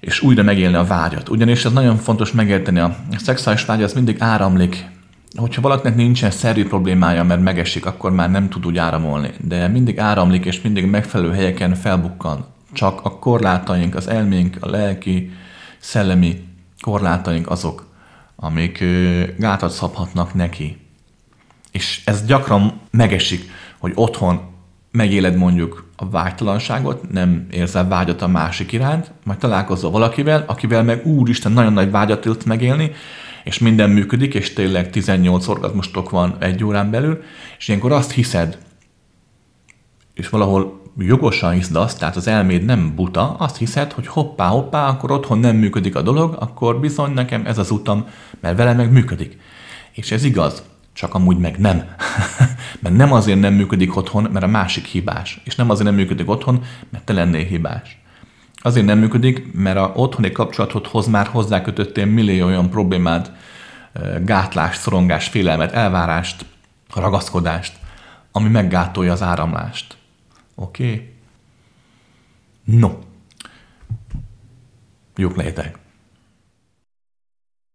és újra megélni a vágyat. Ugyanis ez nagyon fontos megérteni, a szexuális vágy az mindig áramlik. Hogyha valakinek nincsen szervi problémája, mert megesik, akkor már nem tud úgy áramolni. De mindig áramlik, és mindig megfelelő helyeken felbukkan. Csak a korlátaink, az elménk, a lelki, szellemi korlátaink azok, amik gátat szabhatnak neki. És ez gyakran megesik, hogy otthon megéled mondjuk a vágytalanságot, nem érzel vágyat a másik iránt, majd találkozol valakivel, akivel meg úristen nagyon nagy vágyat tudsz megélni, és minden működik, és tényleg 18 orgazmustok van egy órán belül, és ilyenkor azt hiszed, és valahol jogosan hiszed azt, tehát az elméd nem buta, azt hiszed, hogy hoppá, hoppá, akkor otthon nem működik a dolog, akkor bizony nekem ez az utam, mert vele meg működik. És ez igaz csak amúgy meg nem. (laughs) mert nem azért nem működik otthon, mert a másik hibás. És nem azért nem működik otthon, mert te lennél hibás. Azért nem működik, mert a otthoni kapcsolatodhoz már hozzákötöttél millió olyan problémát, gátlást, szorongást, félelmet, elvárást, ragaszkodást, ami meggátolja az áramlást. Oké? Okay? No. Jók lehetek.